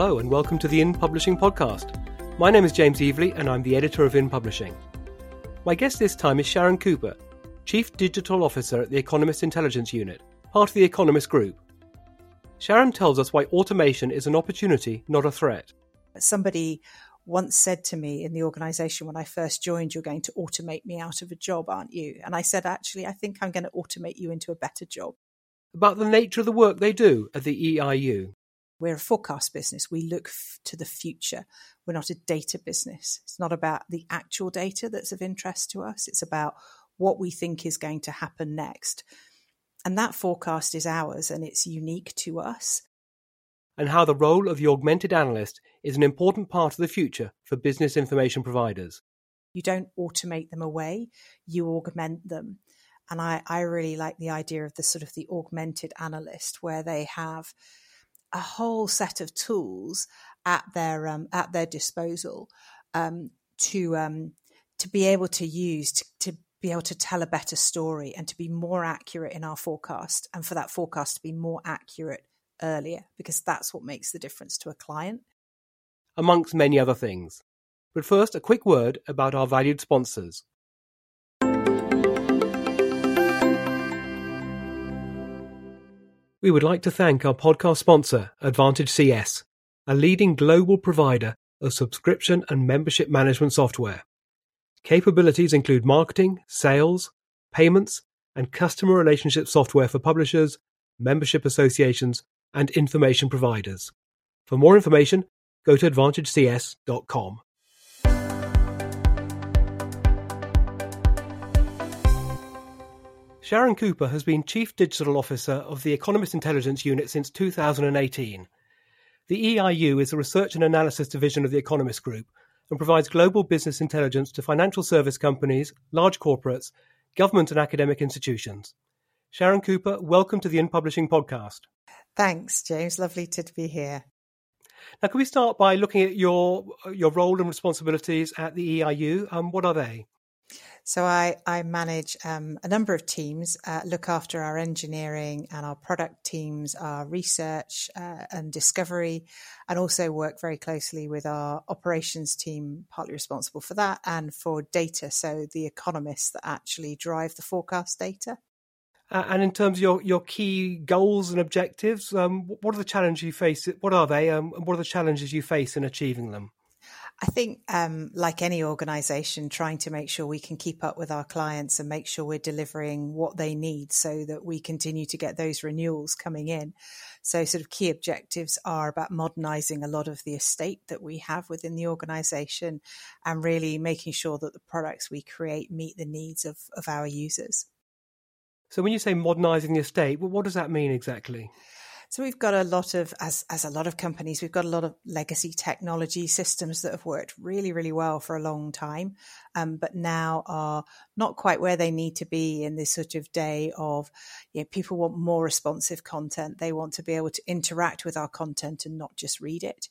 Hello, and welcome to the In Publishing Podcast. My name is James Evelegh, and I'm the editor of In Publishing. My guest this time is Sharon Cooper, Chief Digital Officer at the Economist Intelligence Unit, part of the Economist Group. Sharon tells us why automation is an opportunity, not a threat. Somebody once said to me in the organization when I first joined, You're going to automate me out of a job, aren't you? And I said, Actually, I think I'm going to automate you into a better job. About the nature of the work they do at the EIU. We're a forecast business. We look f- to the future. We're not a data business. It's not about the actual data that's of interest to us. It's about what we think is going to happen next. And that forecast is ours and it's unique to us. And how the role of the augmented analyst is an important part of the future for business information providers. You don't automate them away, you augment them. And I, I really like the idea of the sort of the augmented analyst where they have a whole set of tools at their um, at their disposal um, to um, to be able to use to, to be able to tell a better story and to be more accurate in our forecast and for that forecast to be more accurate earlier because that's what makes the difference to a client. Amongst many other things. But first a quick word about our valued sponsors We would like to thank our podcast sponsor, Advantage CS, a leading global provider of subscription and membership management software. Capabilities include marketing, sales, payments, and customer relationship software for publishers, membership associations, and information providers. For more information, go to advantagecs.com. Sharon Cooper has been Chief Digital Officer of the Economist Intelligence Unit since 2018. The EIU is the research and analysis division of the Economist Group and provides global business intelligence to financial service companies, large corporates, government and academic institutions. Sharon Cooper, welcome to the In Publishing podcast. Thanks, James. Lovely to be here. Now, can we start by looking at your your role and responsibilities at the EIU? Um, what are they? So I, I manage um, a number of teams, uh, look after our engineering and our product teams, our research uh, and discovery, and also work very closely with our operations team, partly responsible for that, and for data. So the economists that actually drive the forecast data. Uh, and in terms of your, your key goals and objectives, um, what are the challenges you face? What are they? Um, and what are the challenges you face in achieving them? I think, um, like any organization, trying to make sure we can keep up with our clients and make sure we're delivering what they need so that we continue to get those renewals coming in. So, sort of key objectives are about modernizing a lot of the estate that we have within the organization and really making sure that the products we create meet the needs of, of our users. So, when you say modernizing the estate, what does that mean exactly? So we've got a lot of, as as a lot of companies, we've got a lot of legacy technology systems that have worked really, really well for a long time, um, but now are not quite where they need to be in this sort of day of, you know, people want more responsive content. They want to be able to interact with our content and not just read it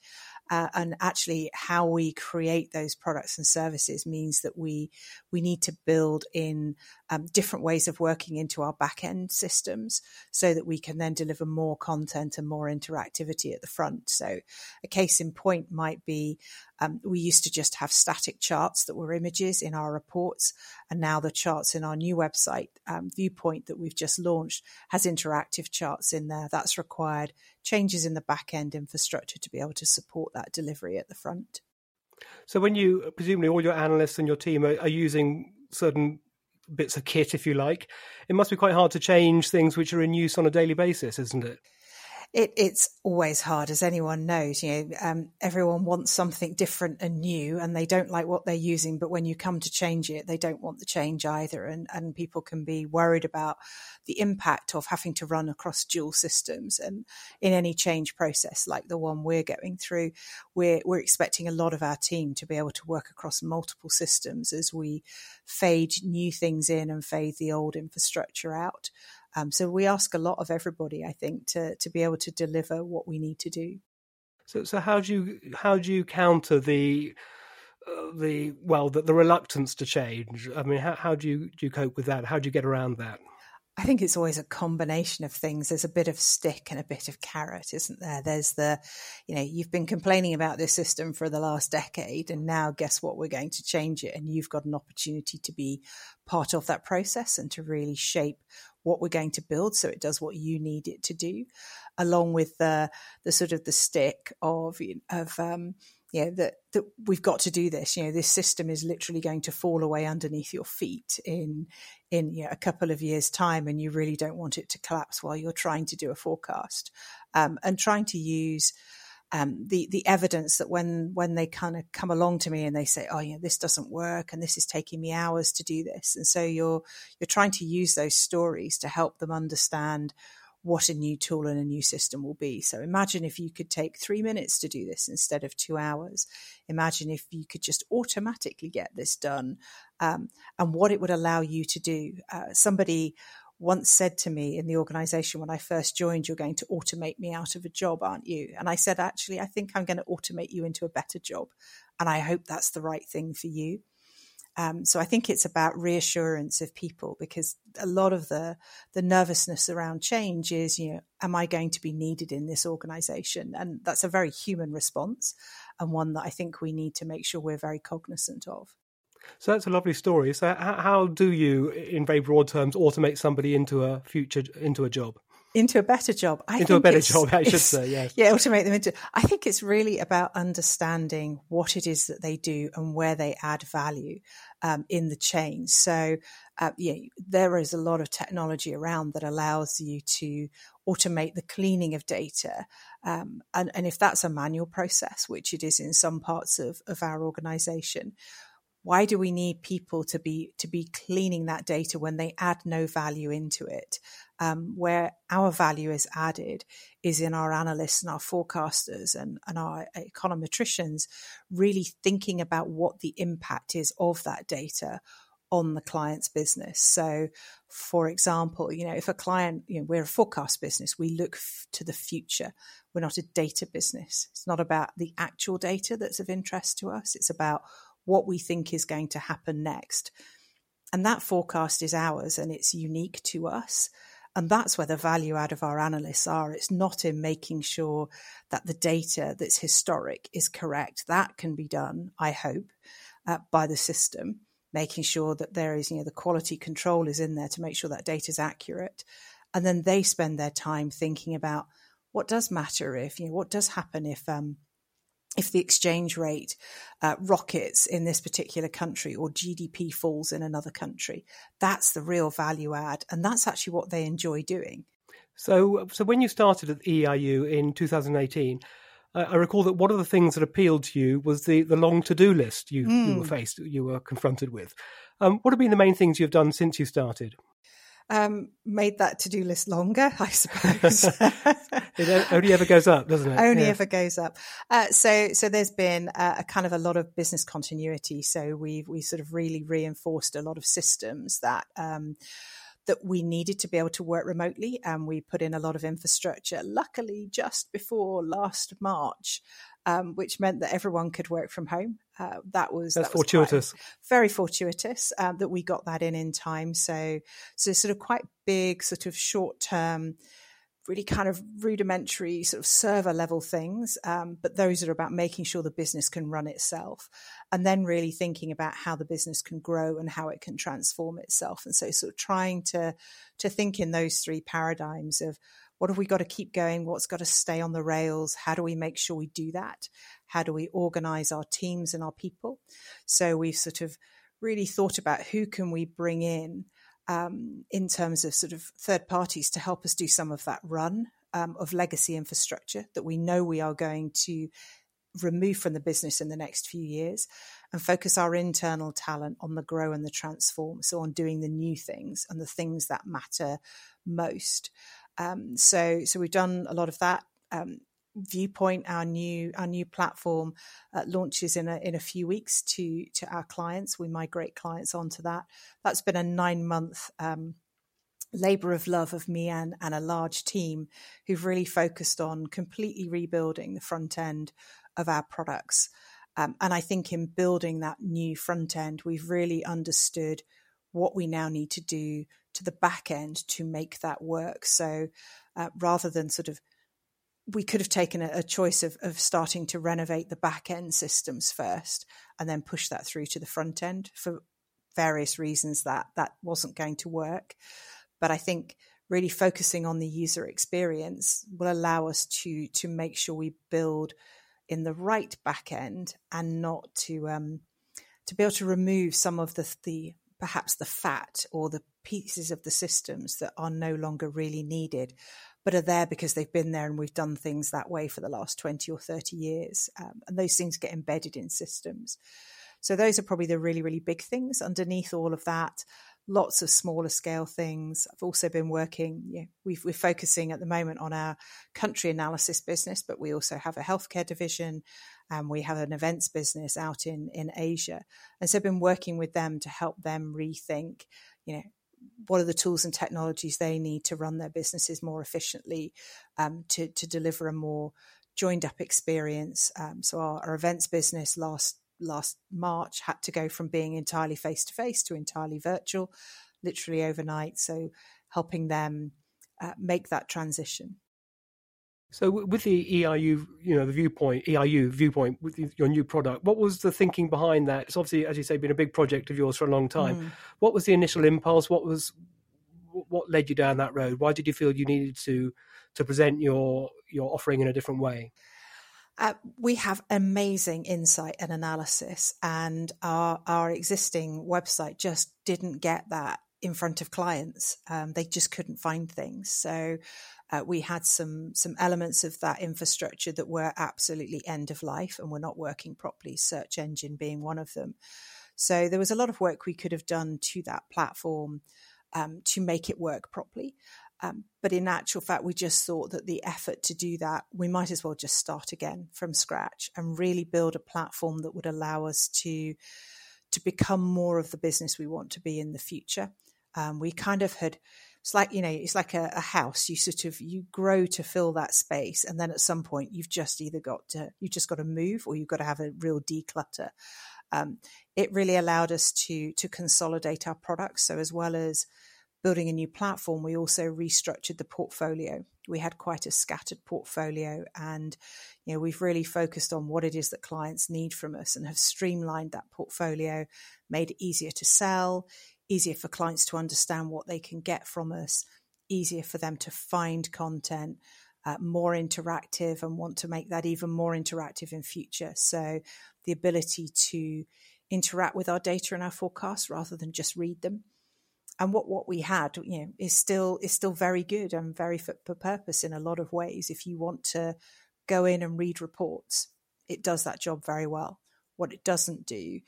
uh, and actually how we create those products and services means that we we need to build in um, different ways of working into our back end systems so that we can then deliver more content and more interactivity at the front. So a case in point might be um, we used to just have static charts that were images in our reports, and now the charts in our new website, um, Viewpoint, that we've just launched, has interactive charts in there. That's required changes in the back end infrastructure to be able to support that delivery at the front. So, when you presumably all your analysts and your team are, are using certain bits of kit, if you like, it must be quite hard to change things which are in use on a daily basis, isn't it? It, it's always hard, as anyone knows. You know, um, everyone wants something different and new, and they don't like what they're using. But when you come to change it, they don't want the change either, and and people can be worried about the impact of having to run across dual systems. And in any change process like the one we're going through, we're we're expecting a lot of our team to be able to work across multiple systems as we fade new things in and fade the old infrastructure out. Um, so we ask a lot of everybody, I think, to to be able to deliver what we need to do. So, so how do you how do you counter the uh, the well the, the reluctance to change? I mean, how how do you do you cope with that? How do you get around that? I think it's always a combination of things. There's a bit of stick and a bit of carrot, isn't there? There's the, you know, you've been complaining about this system for the last decade, and now guess what? We're going to change it. And you've got an opportunity to be part of that process and to really shape what we're going to build so it does what you need it to do, along with the, the sort of the stick of, of, um, know, that, that we've got to do this. You know, this system is literally going to fall away underneath your feet in in you know, a couple of years' time, and you really don't want it to collapse while you're trying to do a forecast. Um, and trying to use um, the the evidence that when when they kind of come along to me and they say, "Oh, know, this doesn't work, and this is taking me hours to do this," and so you're you're trying to use those stories to help them understand what a new tool and a new system will be. So imagine if you could take three minutes to do this instead of two hours. Imagine if you could just automatically get this done um, and what it would allow you to do. Uh, somebody once said to me in the organization when I first joined, You're going to automate me out of a job, aren't you? And I said, Actually, I think I'm going to automate you into a better job. And I hope that's the right thing for you. Um, so I think it's about reassurance of people because a lot of the the nervousness around change is, you know, am I going to be needed in this organization? And that's a very human response and one that I think we need to make sure we're very cognizant of. So that's a lovely story. So how do you, in very broad terms, automate somebody into a future into a job? Into a better job. I into a better job, I should say. Yes. Yeah, automate them into. I think it's really about understanding what it is that they do and where they add value um, in the chain. So, uh, yeah, there is a lot of technology around that allows you to automate the cleaning of data. Um, and, and if that's a manual process, which it is in some parts of, of our organization, why do we need people to be to be cleaning that data when they add no value into it um, where our value is added is in our analysts and our forecasters and, and our econometricians really thinking about what the impact is of that data on the client's business. So, for example, you know, if a client, you know, we're a forecast business, we look f- to the future. We're not a data business. It's not about the actual data that's of interest to us. It's about what we think is going to happen next. And that forecast is ours and it's unique to us. And that's where the value add of our analysts are. It's not in making sure that the data that's historic is correct. That can be done, I hope, uh, by the system, making sure that there is, you know, the quality control is in there to make sure that data is accurate. And then they spend their time thinking about what does matter if, you know, what does happen if, um, if the exchange rate uh, rockets in this particular country or GDP falls in another country. That's the real value add. And that's actually what they enjoy doing. So, so when you started at the EIU in 2018, uh, I recall that one of the things that appealed to you was the, the long to do list you, mm. you were hmm. faced, you were confronted with. Um, what have been the main things you've done since you started? Um, made that to do list longer, I suppose. it only ever goes up, doesn't it? Only yeah. ever goes up. Uh, so, so there's been a, a, kind of a lot of business continuity. So we've we sort of really reinforced a lot of systems that. Um, that we needed to be able to work remotely, and we put in a lot of infrastructure. Luckily, just before last March, um, which meant that everyone could work from home. Uh, that was that's that fortuitous, was very fortuitous um, that we got that in in time. So, so sort of quite big, sort of short term, really kind of rudimentary sort of server level things. Um, but those are about making sure the business can run itself, and then really thinking about how the business can grow and how it can transform itself. And so, sort of trying to to think in those three paradigms of what have we got to keep going? What's got to stay on the rails? How do we make sure we do that? How do we organize our teams and our people? So we've sort of really thought about who can we bring in um, in terms of sort of third parties to help us do some of that run um, of legacy infrastructure that we know we are going to remove from the business in the next few years and focus our internal talent on the grow and the transform. So on doing the new things and the things that matter most. Um, so so we've done a lot of that. Um, Viewpoint, our new our new platform, uh, launches in a in a few weeks to to our clients. We migrate clients onto that. That's been a nine month. Um, labor of love of me and, and a large team who've really focused on completely rebuilding the front end of our products. Um, and I think in building that new front end, we've really understood what we now need to do to the back end to make that work. So uh, rather than sort of we could have taken a, a, choice of, of starting to renovate the back end systems first and then push that through to the front end for various reasons that that wasn't going to work. But I think really focusing on the user experience will allow us to to make sure we build in the right back end and not to um, to be able to remove some of the the perhaps the fat or the pieces of the systems that are no longer really needed but are there because they've been there and we've done things that way for the last 20 or 30 years um, and those things get embedded in systems so those are probably the really really big things underneath all of that lots of smaller scale things. I've also been working, we are focusing at the moment on our country analysis business, but we also have a healthcare division and we have an events business out in, in Asia. And so I've been working with them to help them rethink, you know, what are the tools and technologies they need to run their businesses more efficiently, um, to, to deliver a more joined up experience. Um, so our, our events business last last March had to go from being entirely face to face to entirely virtual, literally overnight. So helping them uh, make that transition. So with the EIU, you know, the viewpoint, EIU viewpoint with your new product, what was the thinking behind that? It's obviously, as you say, been a big project of yours for a long time. Mm. What was the initial impulse? What was what led you down that road? Why did you feel you needed to to present your your offering in a different way? Uh, we have amazing insight and analysis, and our our existing website just didn't get that in front of clients. Um, they just couldn't find things. So uh, we had some some elements of that infrastructure that were absolutely end of life and were not working properly. Search engine being one of them. So there was a lot of work we could have done to that platform um, to make it work properly. Um, but in actual fact, we just thought that the effort to do that, we might as well just start again from scratch and really build a platform that would allow us to to become more of the business we want to be in the future. Um, we kind of had it's like you know it's like a, a, house. You sort of you grow to fill that space and then at some point you've just either got to you just got to move or you've got to have a real declutter. Um, it really allowed us to to consolidate our products. So as well as building a new platform, we also restructured the portfolio. We had quite a scattered portfolio, and you know we've really focused on what it is that clients need from us, and have streamlined that portfolio, made it easier to sell, easier for clients to understand what they can get from us, easier for them to find content, uh, more interactive, and want to make that even more interactive in future. So the ability to interact with our data and our forecasts rather than just read them. And what what we had you know is still is still very good and very fit for purpose in a lot of ways. If you want to go in and read reports it does that job very well. What it doesn't do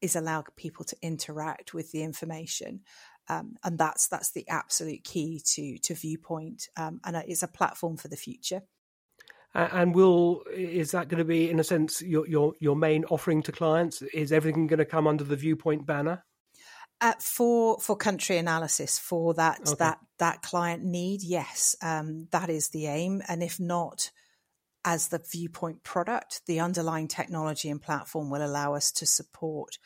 is allow people to interact with the information um, and that's that's the absolute key to to viewpoint um, and it's a platform for the future and will is that going to be in a sense your your your main offering to clients is everything going to come under the viewpoint banner uh, for for country analysis for that okay. that that client need, yes, um, that is the aim. And if not, as the viewpoint product, the underlying technology and platform will allow us to support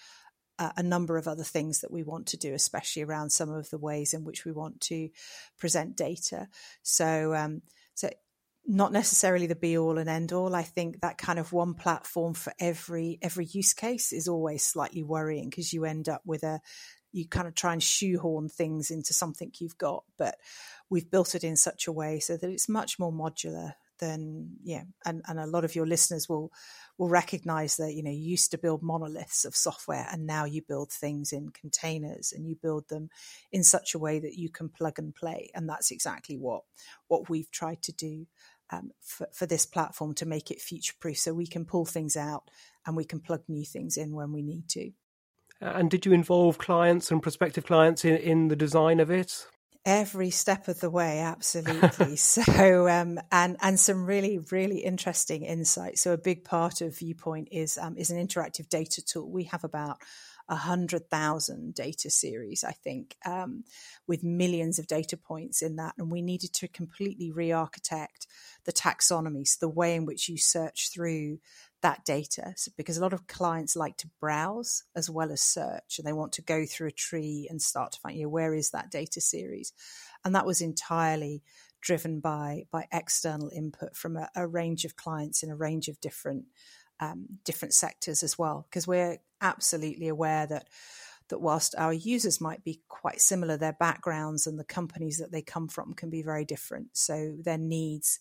uh, a number of other things that we want to do, especially around some of the ways in which we want to present data. So, um, so not necessarily the be all and end all. I think that kind of one platform for every every use case is always slightly worrying because you end up with a you kind of try and shoehorn things into something you've got, but we've built it in such a way so that it's much more modular than yeah and, and a lot of your listeners will will recognize that you know you used to build monoliths of software and now you build things in containers and you build them in such a way that you can plug and play and that's exactly what what we've tried to do um, for, for this platform to make it future proof so we can pull things out and we can plug new things in when we need to and did you involve clients and prospective clients in, in the design of it? Every step of the way, absolutely. so, um, and and some really really interesting insights. So, a big part of Viewpoint is um, is an interactive data tool. We have about a hundred thousand data series, I think, um, with millions of data points in that, and we needed to completely re-architect the taxonomy, so the way in which you search through that data because a lot of clients like to browse as well as search and they want to go through a tree and start to find you know where is that data series? And that was entirely driven by by external input from a, a range of clients in a range of different um, different sectors as well because we're absolutely aware that that whilst our users might be quite similar their backgrounds and the companies that they come from can be very different. So their needs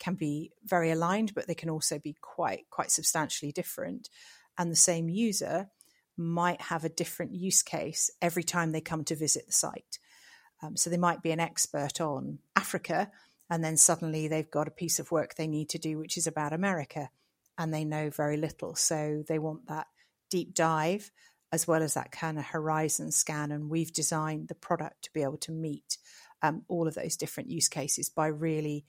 can be very aligned, but they can also be quite quite substantially different. And the same user might have a different use case every time they come to visit the site. Um, so they might be an expert on Africa, and then suddenly they've got a piece of work they need to do which is about America, and they know very little. So they want that deep dive as well as that kind of horizon scan. And we've designed the product to be able to meet um, all of those different use cases by really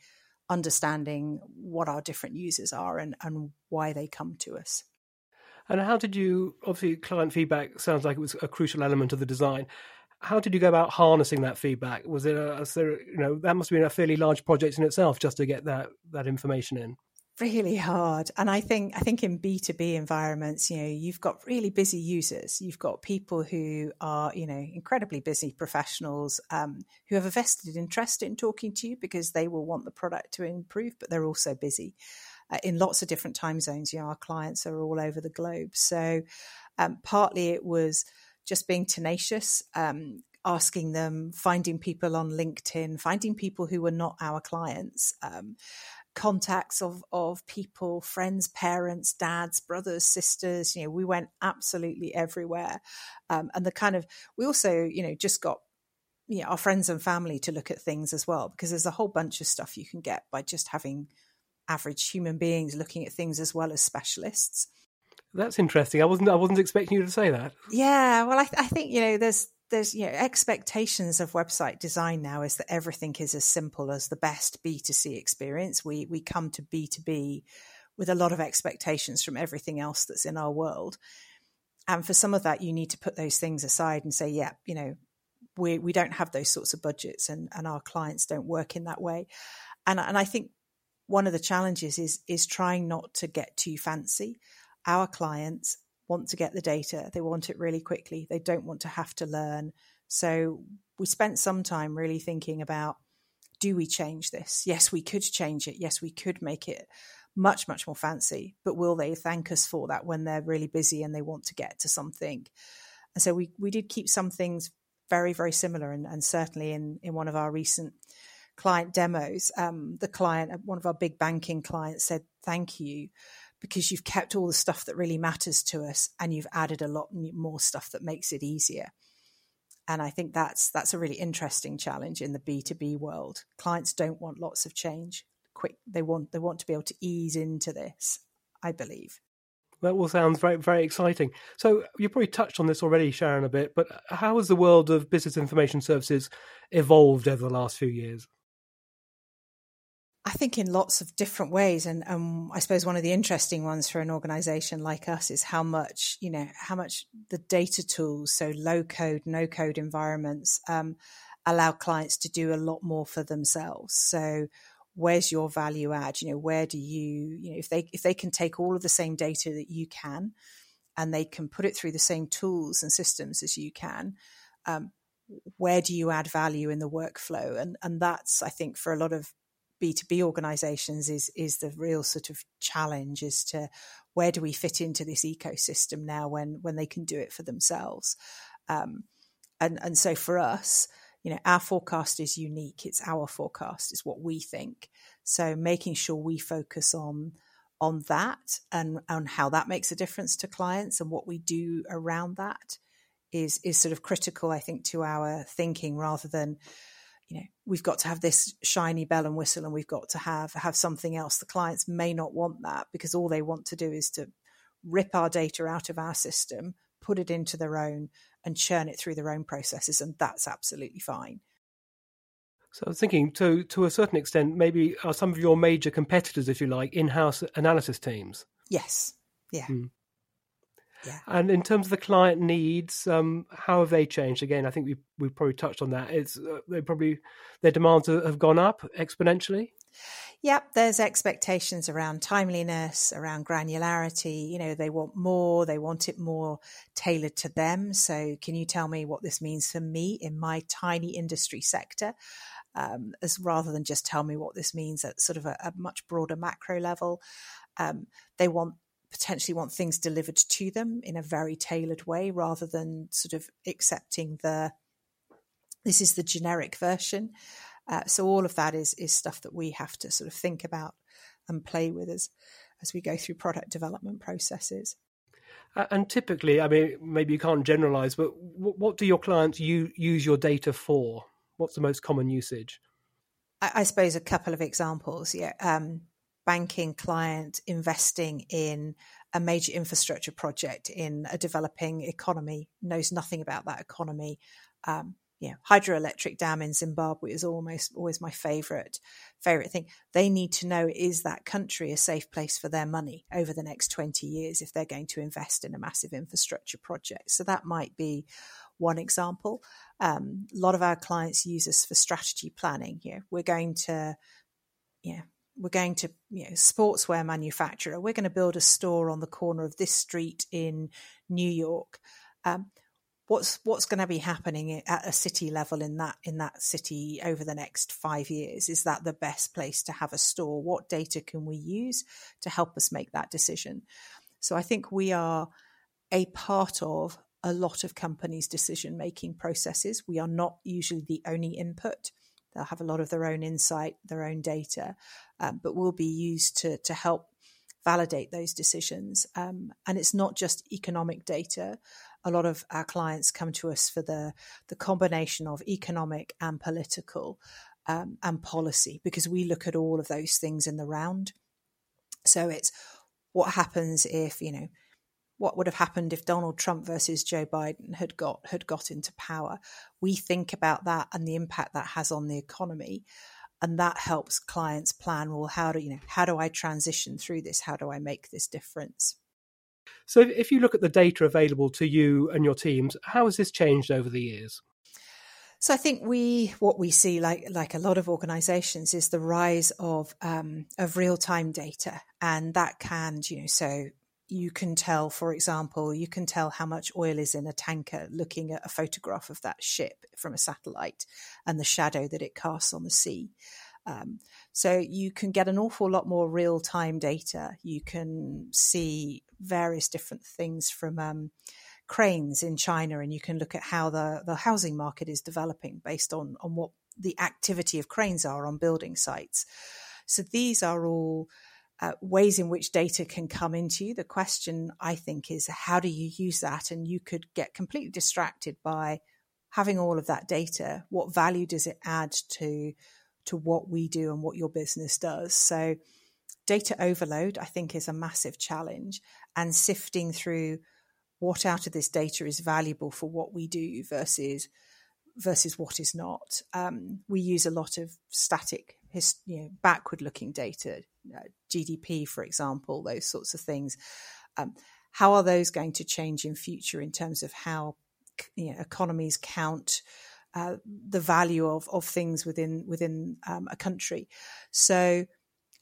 understanding what our different users are and, and why they come to us. And how did you, obviously, client feedback sounds like it was a crucial element of the design. How did you go about harnessing that feedback? Was it a, you know, that must have been a fairly large project in itself just to get that, that information in? Really hard. And i think i think in b2b environments you know you've got really busy users. You've got people who are you know incredibly busy professionals um, who have a vested interest in talking to you because they will want the product to improve but they're also busy uh, in lots of different time zones. You know our clients are all over the globe. So um, partly it was just being tenacious um, asking them, finding people on LinkedIn, finding people who were not our clients, um, contacts of of people, friends, parents, dads, brothers, sisters. You know, we went absolutely everywhere, um, and the kind of we also you know just got you know, our friends and family to look at things as well because there's a whole bunch of stuff you can get by just having average human beings looking at things as well as specialists. That's interesting. I wasn't I wasn't expecting you to say that. Yeah, well, I, th- I think you know there's there's you know expectations of website design now is that everything is as simple as the best B2C experience. We we come to B2B with a lot of expectations from everything else that's in our world. And for some of that you need to put those things aside and say, yeah, you know, we we don't have those sorts of budgets and, and our clients don't work in that way. And and I think one of the challenges is is trying not to get too fancy. Our clients want to get the data. They want it really quickly. They don't want to have to learn. So we spent some time really thinking about do we change this? Yes, we could change it. Yes, we could make it much, much more fancy. But will they thank us for that when they're really busy and they want to get to something? And so we, we did keep some things very, very similar. And, and certainly in, in one of our recent client demos, um, the client, one of our big banking clients said, Thank you because you've kept all the stuff that really matters to us and you've added a lot more stuff that makes it easier. And I think that's that's a really interesting challenge in the B2B world. Clients don't want lots of change quick. They want they want to be able to ease into this, I believe. That all sounds very very exciting. So you probably touched on this already, Sharon, a bit, but how has the world of business information services evolved over the last few years? I think in lots of different ways, and um, I suppose one of the interesting ones for an organisation like us is how much you know how much the data tools, so low code, no code environments, um, allow clients to do a lot more for themselves. So where's your value add? You know, where do you you know if they if they can take all of the same data that you can, and they can put it through the same tools and systems as you can. Um, where do you add value in the workflow and and that's i think for a lot of B2B organizations is is the real sort of challenge as to where do we fit into this ecosystem now when when they can do it for themselves. Um, and and so for us, you know, our forecast is unique. It's our forecast. It's what we think. So making sure we focus on on that and on how that makes a difference to clients and what we do around that is is sort of critical, I think, to our thinking rather than you know we've got to have this shiny bell and whistle and we've got to have have something else the clients may not want that because all they want to do is to rip our data out of our system put it into their own and churn it through their own processes and that's absolutely fine so I was thinking, to to a certain extent, maybe are some of your major competitors, if you like, in-house analysis teams? Yes. Yeah. Mm. Yeah. And in terms of the client needs, um, how have they changed? Again, I think we we probably touched on that. It's uh, they probably their demands have gone up exponentially. Yep, there's expectations around timeliness, around granularity. You know, they want more, they want it more tailored to them. So, can you tell me what this means for me in my tiny industry sector? Um, as rather than just tell me what this means at sort of a, a much broader macro level. Um, they want potentially want things delivered to them in a very tailored way rather than sort of accepting the this is the generic version. Uh, so all of that is is stuff that we have to sort of think about and play with as as we go through product development processes. Uh, and typically, I mean, maybe you can't generalize, but w- what do your clients u- use your data for? What's the most common usage? I, I suppose a couple of examples. Yeah, um, banking client investing in a major infrastructure project in a developing economy knows nothing about that economy. Um, yeah, hydroelectric dam in Zimbabwe is almost always my favorite favorite thing. They need to know is that country a safe place for their money over the next 20 years if they're going to invest in a massive infrastructure project. So that might be one example. Um, a lot of our clients use us for strategy planning. Here, we're going to yeah, we're going to you know sportswear manufacturer. We're going to build a store on the corner of this street in new york. Um, what's what's going to be happening at a city level in that in that city over the next five years? Is that the best place to have a store? What data can we use to help us make that decision? So i think we are a part of a lot of companies decision making processes. We are not usually the only input They'll have a lot of their own insight, their own data, um, but will be used to to help validate those decisions. Um, and it's not just economic data. A lot of our clients come to us for the the combination of economic and political um, and policy because we look at all of those things in the round. So it's what happens if you know what would have happened if Donald Trump versus Joe Biden had got had got into power. We think about that and the impact that has on the economy, and that helps clients plan. Well, how do you know? How do I transition through this? How do I make this difference? So, if you look at the data available to you and your teams, how has this changed over the years? So I think we what we see, like like a lot of organisations, is the rise of um, of real time data, and that can you know so you can tell, for example, you can tell how much oil is in a tanker looking at a photograph of that ship from a satellite and the shadow that it casts on the sea. Um, so you can get an awful lot more real time data. You can see various different things from um, cranes in China, and you can look at how the, the housing market is developing based on, on what the activity of cranes are on building sites. So these are all uh, ways in which data can come into you. The question, I think, is how do you use that? And you could get completely distracted by having all of that data. What value does it add to to what we do and what your business does? So, data overload, I think, is a massive challenge, and sifting through what out of this data is valuable for what we do versus versus what is not. Um, we use a lot of static, his, you know, backward-looking data, GDP, for example, those sorts of things. Um, how are those going to change in future in terms of how you know, economies count uh, the value of of things within within um, a country? So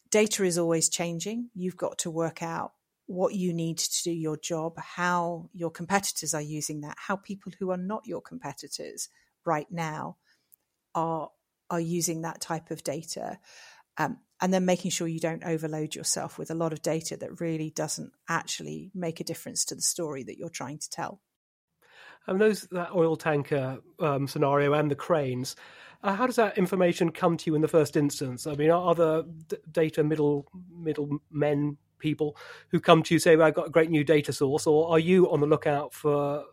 data is always changing. You've got to work out what you need to do your job, how your competitors are using that, how people who are not your competitors right now are are using that type of data. Um, and then making sure you don't overload yourself with a lot of data that really doesn't actually make a difference to the story that you're trying to tell. And those that oil tanker um, scenario and the cranes, uh, how does that information come to you in the first instance? I mean, are, there d- data middle middle men people who come to you say, well, "I've got a great new data source," or are you on the lookout for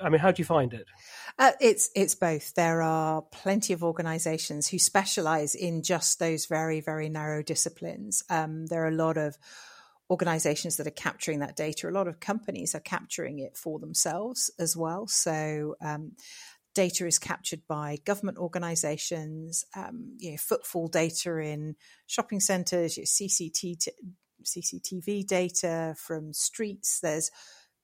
I mean, how do you find it? Uh, it's it's both. There are plenty of organisations who specialise in just those very very narrow disciplines. Um, there are a lot of organisations that are capturing that data. A lot of companies are capturing it for themselves as well. So. Um, data is captured by government organisations, um, you know, footfall data in shopping centres, CCTV, CCTV data from streets. There's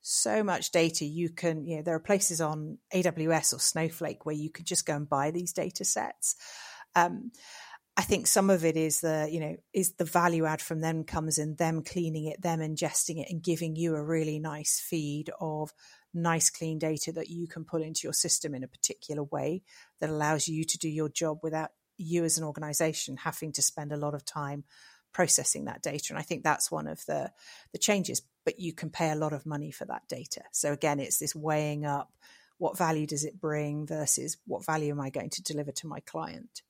so much data you can you know there are places on aws or snowflake where you could just go and buy these data sets. Um, I think some of it is the, you know, is the value add from them comes in them cleaning it, them ingesting it and giving you a really nice feed of nice clean data that you can pull into your system in a particular way that allows you to do your job without you as an organization having to spend a lot of time processing that data. And I think that's one of the, the changes, but you can pay a lot of money for that data. So again, it's this weighing up what value does it bring versus what value am I going to deliver to my client.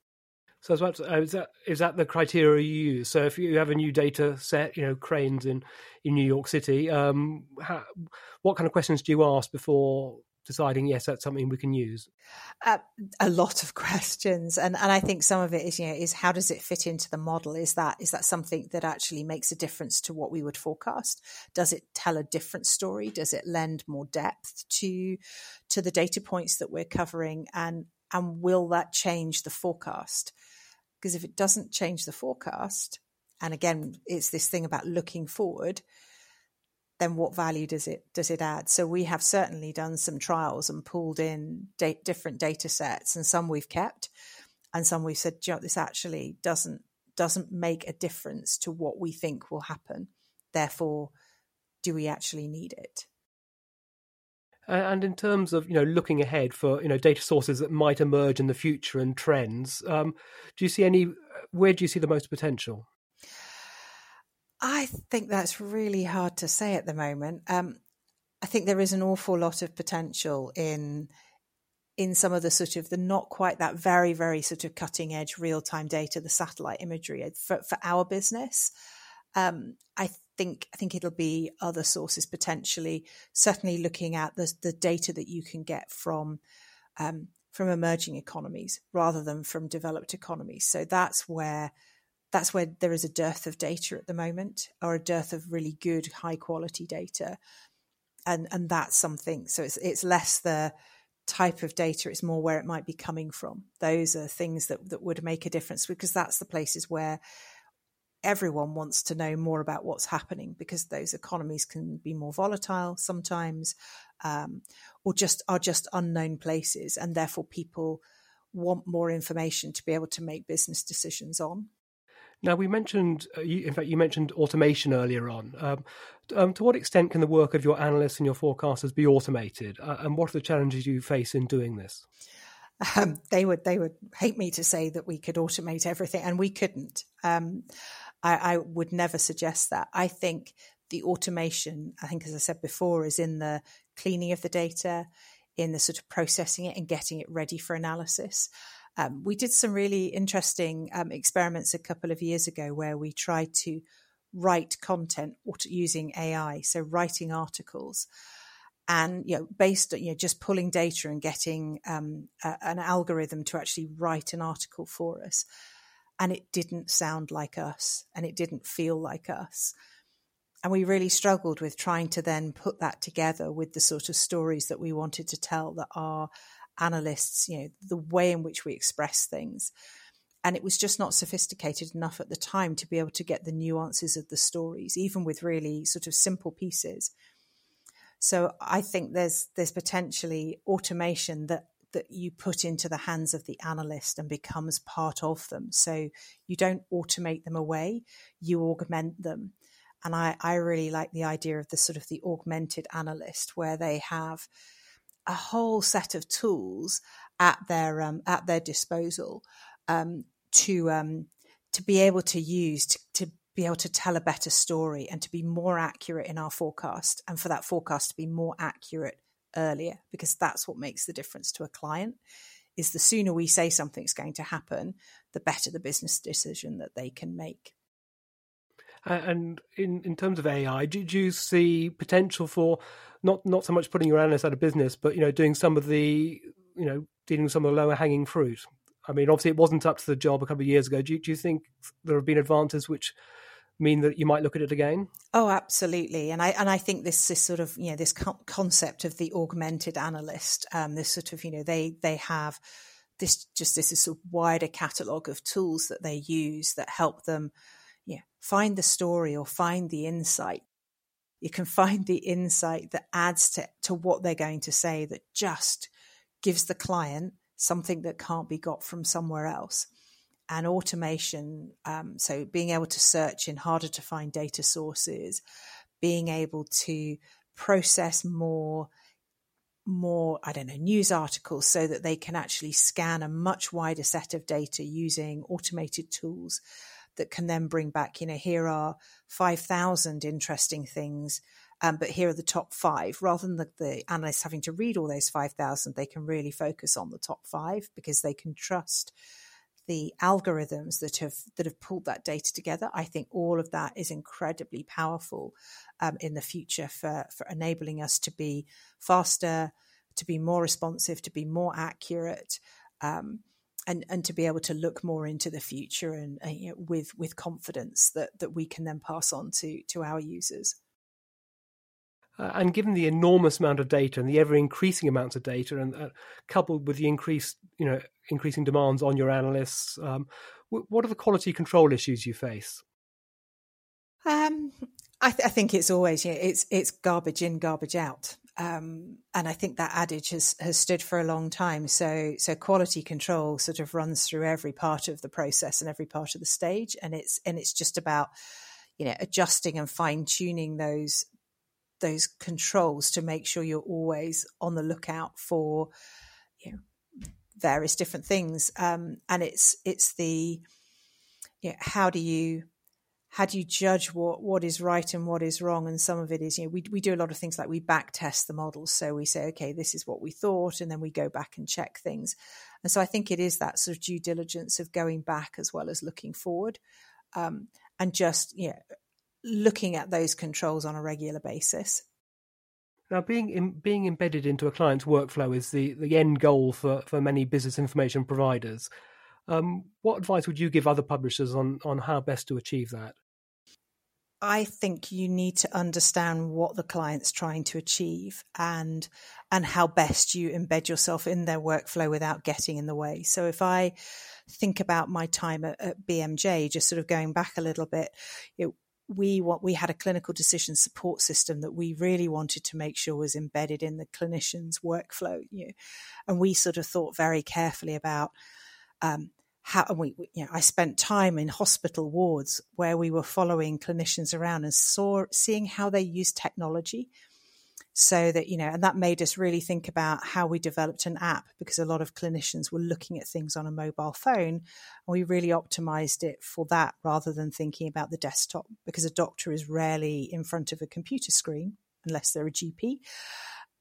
So uh, is that is that the criteria you use? So if you have a new data set, you know, cranes in in New York City, um, how, what kind of questions do you ask before deciding yes that's something we can use. Uh, a lot of questions and and i think some of it is you know is how does it fit into the model? Is that is that something that actually makes a difference to what we would forecast? Does it tell a different story? Does it lend more depth to to the data points that we're covering? And and will that change the forecast? Because if it doesn't change the forecast and again it's this thing about looking forward then what value does it does it add? So we have certainly done some trials and pulled in da- different data sets, and some we've kept, and some we've said, you know, this actually doesn't doesn't make a difference to what we think will happen. Therefore, do we actually need it? And in terms of you know looking ahead for you know data sources that might emerge in the future and trends, um, do you see any? Where do you see the most potential? I think that's really hard to say at the moment. Um, I think there is an awful lot of potential in in some of the sort of the not quite that very very sort of cutting edge real time data, the satellite imagery uh, for for our business. Um, I think I think it'll be other sources potentially. Certainly, looking at the the data that you can get from um, from emerging economies rather than from developed economies. So that's where that's where there is a dearth of data at the moment or a dearth of really good high quality data. And and that's something so it's it's less the type of data it's more where it might be coming from. Those are things that that would make a difference because that's the places where everyone wants to know more about what's happening because those economies can be more volatile sometimes um, or just are just unknown places and therefore people want more information to be able to make business decisions on now, we mentioned, uh, in fact, you mentioned automation earlier on. Um, um, to what extent can the work of your analysts and your forecasters be automated, uh, and what are the challenges you face in doing this? Um, they would they would hate me to say that we could automate everything, and we couldn't. Um, I, I would never suggest that. I think the automation, I think, as I said before, is in the cleaning of the data, in the sort of processing it and getting it ready for analysis. Um, we did some really interesting um, experiments a couple of years ago where we tried to write content using AI, so writing articles. And you know, based on you know just pulling data and getting um, a, an algorithm to actually write an article for us, and it didn't sound like us, and it didn't feel like us and we really struggled with trying to then put that together with the sort of stories that we wanted to tell that are analysts, you know, the way in which we express things. And it was just not sophisticated enough at the time to be able to get the nuances of the stories, even with really sort of simple pieces. So I think there's there's potentially automation that that you put into the hands of the analyst and becomes part of them. So you don't automate them away, you augment them. And I, I really like the idea of the sort of the augmented analyst where they have a whole set of tools at their um, at their disposal um, to um, to be able to use to, to be able to tell a better story and to be more accurate in our forecast and for that forecast to be more accurate earlier because that's what makes the difference to a client is the sooner we say something's going to happen the better the business decision that they can make. And in, in terms of AI, did you see potential for not not so much putting your analysts out of business, but you know doing some of the you know dealing with some of the lower hanging fruit? I mean, obviously it wasn't up to the job a couple of years ago. Do you, do you think there have been advances which mean that you might look at it again? Oh, absolutely. And I and I think this is sort of you know this co- concept of the augmented analyst, um, this sort of you know they they have this just this sort of wider catalogue of tools that they use that help them yeah, find the story or find the insight. You can find the insight that adds to, to what they're going to say that just gives the client something that can't be got from somewhere else. and automation. Um, so being able to search in harder to find data sources, being able to process more more i don't know news articles so that they can actually scan a much wider set of data using automated tools that can then bring back you know here are 5000 interesting things um, but here are the top five. Rather than the, the analysts having to read all those 5,000, they can really focus on the top five because they can trust the algorithms that have that have pulled that data together. I think all of that is incredibly powerful um, in the future for for enabling us to be faster, to be more responsive, to be more accurate. Um, and, and to be able to look more into the future and, and you know, with with confidence that that we can then pass on to to our users. Uh, and given the enormous amount of data and the ever increasing amounts of data, and uh, coupled with the increased, you know, increasing demands on your analysts, um, w- what are the quality control issues you face? Um, I, th- I, think it's always you know, it's it's garbage in, garbage out, um, and I think that adage has has stood for a long time. So so quality control sort of runs through every part of the process and every part of the stage, and it's and it's just about you know adjusting and fine tuning those those controls to make sure you're always on the lookout for you know various different things um, and it's it's the you know, how do you how do you judge what what is right and what is wrong and some of it is you know we, we do a lot of things like we back test the models so we say okay this is what we thought and then we go back and check things and so i think it is that sort of due diligence of going back as well as looking forward um, and just you know looking at those controls on a regular basis. Now, being in, being embedded into a client's workflow is the, the end goal for, for many business information providers. Um, what advice would you give other publishers on, on how best to achieve that? I think you need to understand what the client's trying to achieve and and how best you embed yourself in their workflow without getting in the way. So if I think about my time at, at BMJ, just sort of going back a little bit, it, we want we had a clinical decision support system that we really wanted to make sure was embedded in the clinician's workflow you know, and we sort of thought very carefully about um, how we you know I spent time in hospital wards where we were following clinicians around and saw seeing how they use technology so that you know and that made us really think about how we developed an app because a lot of clinicians were looking at things on a mobile phone and we really optimized it for that rather than thinking about the desktop because a doctor is rarely in front of a computer screen unless they're a gp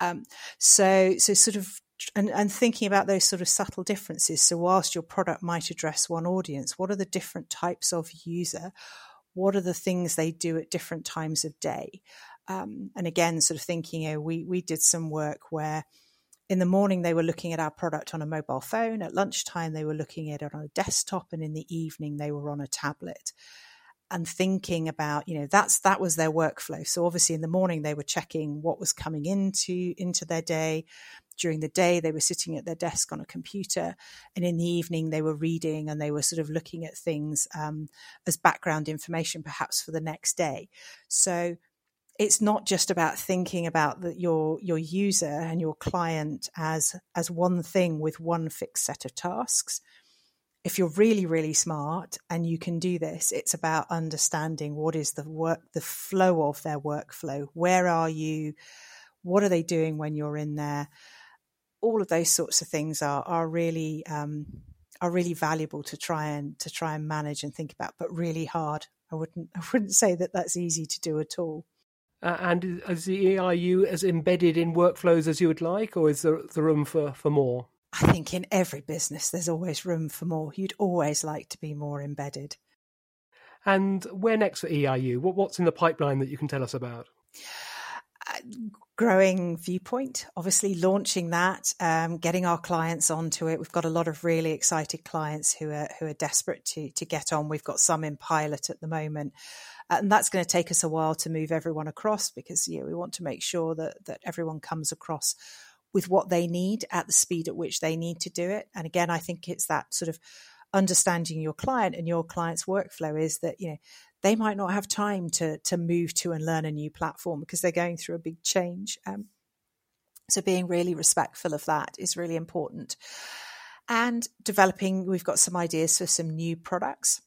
um, so so sort of and, and thinking about those sort of subtle differences so whilst your product might address one audience what are the different types of user what are the things they do at different times of day um, and again, sort of thinking, you know, we we did some work where in the morning they were looking at our product on a mobile phone. At lunchtime they were looking at it on a desktop, and in the evening they were on a tablet. And thinking about, you know, that's that was their workflow. So obviously in the morning they were checking what was coming into into their day. During the day they were sitting at their desk on a computer, and in the evening they were reading and they were sort of looking at things um, as background information, perhaps for the next day. So it's not just about thinking about the, your your user and your client as as one thing with one fixed set of tasks. If you're really really smart and you can do this it's about understanding what is the work the flow of their workflow. Where are you? What are they doing when you're in there all of those sorts of things are are really um, are really valuable to try and to try and manage and think about but really hard i wouldn't i wouldn't say that that's easy to do at all uh, and is the EIU as embedded in workflows as you would like, or is there the room for, for more? I think in every business there's always room for more. You'd always like to be more embedded. And where next for EIU? What, what's in the pipeline that you can tell us about? Uh, growing viewpoint, obviously launching that, um, getting our clients onto it. We've got a lot of really excited clients who are who are desperate to to get on. We've got some in pilot at the moment, uh, and that's going to take us a while to move everyone across because you know, we want to make sure that that everyone comes across with what they need at the speed at which they need to do it. And again, I think it's that sort of understanding your client and your client's workflow is that you know they might not have time to to move to and learn a new platform because they're going through a big change. Um, so being really respectful of that is really important. and developing. We've got some ideas for some new products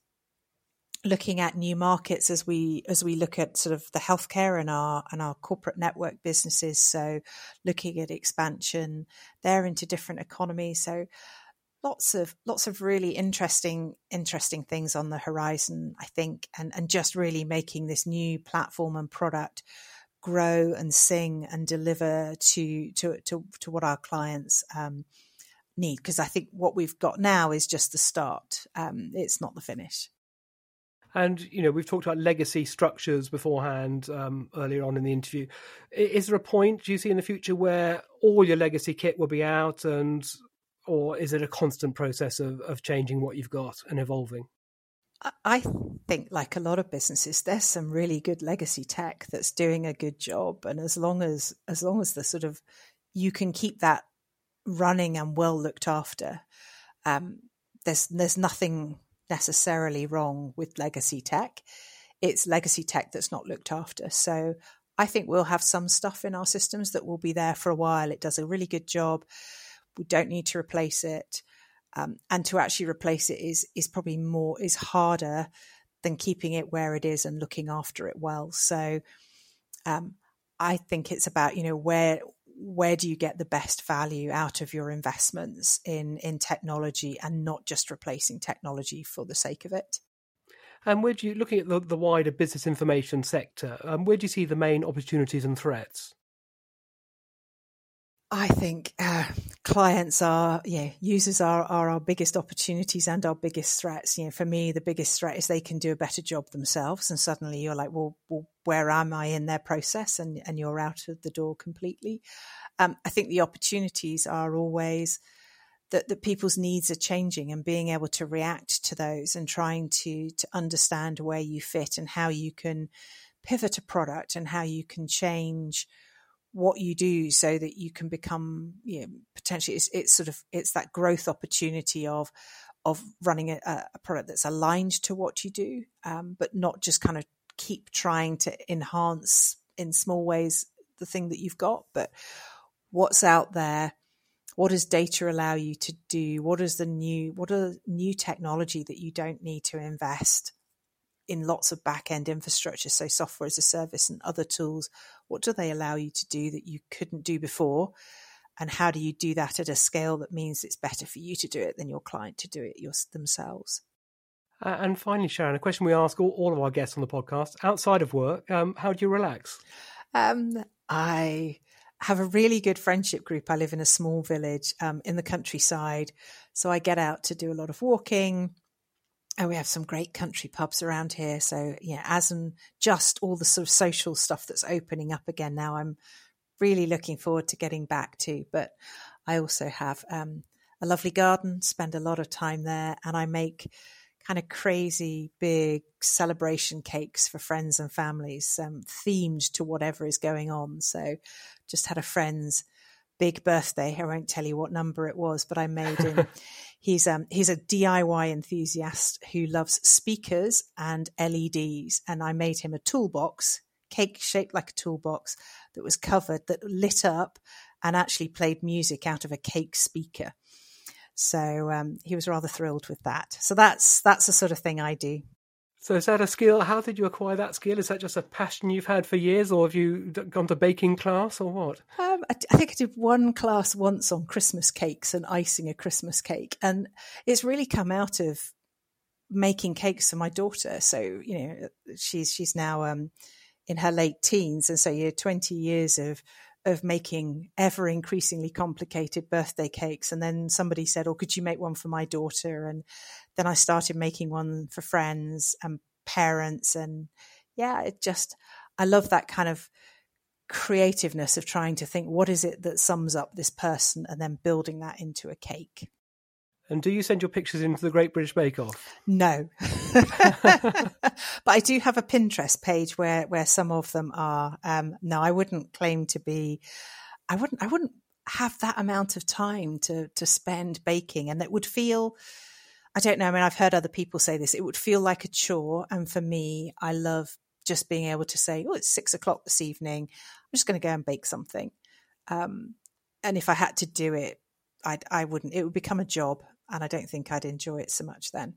looking at new markets as we as we look at sort of the healthcare and our and our corporate network businesses so looking at expansion there into different economies so lots of lots of really interesting interesting things on the horizon i think and and just really making this new platform and product grow and sing and deliver to to to, to what our clients um, need. Because i think what we've got now is just the start. Um, it's not the finish. And you know, we've talked about legacy structures beforehand um, earlier on in the interview. Is there a point do you see in the future where all your legacy kit will be out, and or is it a constant process of, of changing what you've got and evolving? I think, like a lot of businesses, there's some really good legacy tech that's doing a good job, and as long as as long as the sort of you can keep that running and well looked after, um, there's there's nothing necessarily wrong with legacy tech. It's legacy tech that's not looked after. So I think we'll have some stuff in our systems that will be there for a while. It does a really good job. We don't need to replace it. Um, and to actually replace it is is probably more is harder than keeping it where it is and looking after it well. So um, I think it's about you know where where do you get the best value out of your investments in in technology and not just replacing technology for the sake of it and where do you looking at the, the wider business information sector um, where do you see the main opportunities and threats I think uh, clients are, yeah, users are, are our biggest opportunities and our biggest threats. You know, for me, the biggest threat is they can do a better job themselves, and suddenly you're like, well, well where am I in their process? And and you're out of the door completely. Um, I think the opportunities are always that that people's needs are changing and being able to react to those and trying to to understand where you fit and how you can pivot a product and how you can change what you do so that you can become you know, potentially it's, it's, sort of it's that growth opportunity of of running a, a product that's aligned to what you do um, but not just kind of keep trying to enhance in small ways the thing that you've got but what's out there? What does data allow you to do? What is the new what are new technology that you don't need to invest in lots of back end infrastructure, so software as a service and other tools, what do they allow you to do that you couldn't do before? And how do you do that at a scale that means it's better for you to do it than your client to do it themselves? Uh, and finally, Sharon, a question we ask all, all, of our guests on the podcast outside of work, um, how do you relax? Um, I have a really good friendship group. I live in a small village um, in the countryside. So I get out to do a lot of walking, and we have some great country pubs around here. So yeah, as and just all the sort of social stuff that's opening up again now, I'm really looking forward to getting back to. But I also have um, a lovely garden, spend a lot of time there, and I make kind of crazy big celebration cakes for friends and families, um, themed to whatever is going on. So just had a friend's big birthday. I won't tell you what number it was, but I made him. he's um he's a DIY enthusiast who loves speakers and LEDs, and I made him a toolbox, cake shaped like a toolbox that was covered that lit up and actually played music out of a cake speaker. So um, he was rather thrilled with that. So that's that's the sort of thing I do. So is that a skill? How did you acquire that skill? Is that just a passion you've had for years, or have you gone to baking class, or what? Um, I, I, think I did one class once on Christmas cakes and icing a Christmas cake, and it's really come out of making cakes for my daughter. So you know, she's she's now um, in her late teens, and so you know, twenty years of of making ever increasingly complicated birthday cakes. And then somebody said, Oh, could you make one for my daughter? And then I started making one for friends and parents. And yeah, it just, I love that kind of creativeness of trying to think what is it that sums up this person and then building that into a cake. And do you send your pictures into the Great British Bake Off? No, but I do have a Pinterest page where where some of them are. Um, no, I wouldn't claim to be. I wouldn't. I wouldn't have that amount of time to to spend baking, and it would feel. I don't know. I mean, I've heard other people say this. It would feel like a chore, and for me, I love just being able to say, "Oh, it's six o'clock this evening. I'm just going to go and bake something." Um, and if I had to do it I, I wouldn't. It would become a job, and I don't think I'd enjoy it so much then.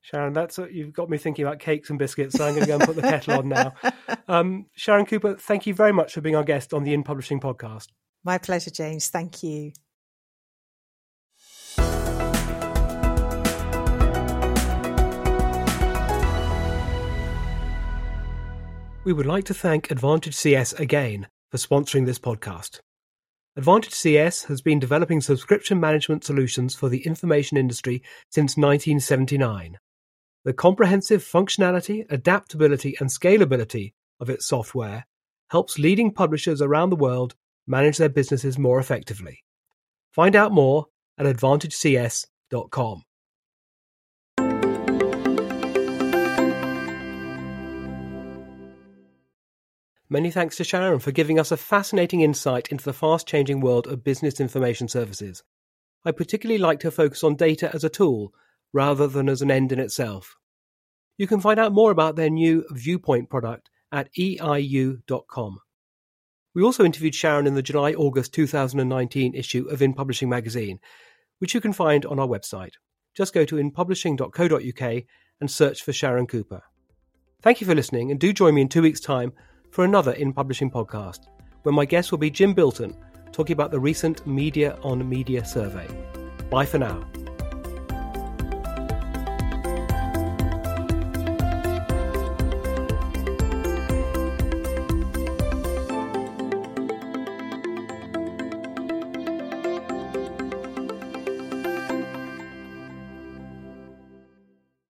Sharon, that's what you've got me thinking about cakes and biscuits. So I'm going to go and put the kettle on now. Um, Sharon Cooper, thank you very much for being our guest on the In Publishing podcast. My pleasure, James. Thank you. We would like to thank Advantage CS again for sponsoring this podcast. Advantage CS has been developing subscription management solutions for the information industry since 1979. The comprehensive functionality, adaptability, and scalability of its software helps leading publishers around the world manage their businesses more effectively. Find out more at advantagecs.com. Many thanks to Sharon for giving us a fascinating insight into the fast changing world of business information services. I particularly liked her focus on data as a tool rather than as an end in itself. You can find out more about their new Viewpoint product at eiu.com. We also interviewed Sharon in the July August 2019 issue of In Publishing magazine, which you can find on our website. Just go to inpublishing.co.uk and search for Sharon Cooper. Thank you for listening, and do join me in two weeks' time for another In Publishing podcast, where my guest will be Jim Bilton, talking about the recent Media on Media survey. Bye for now.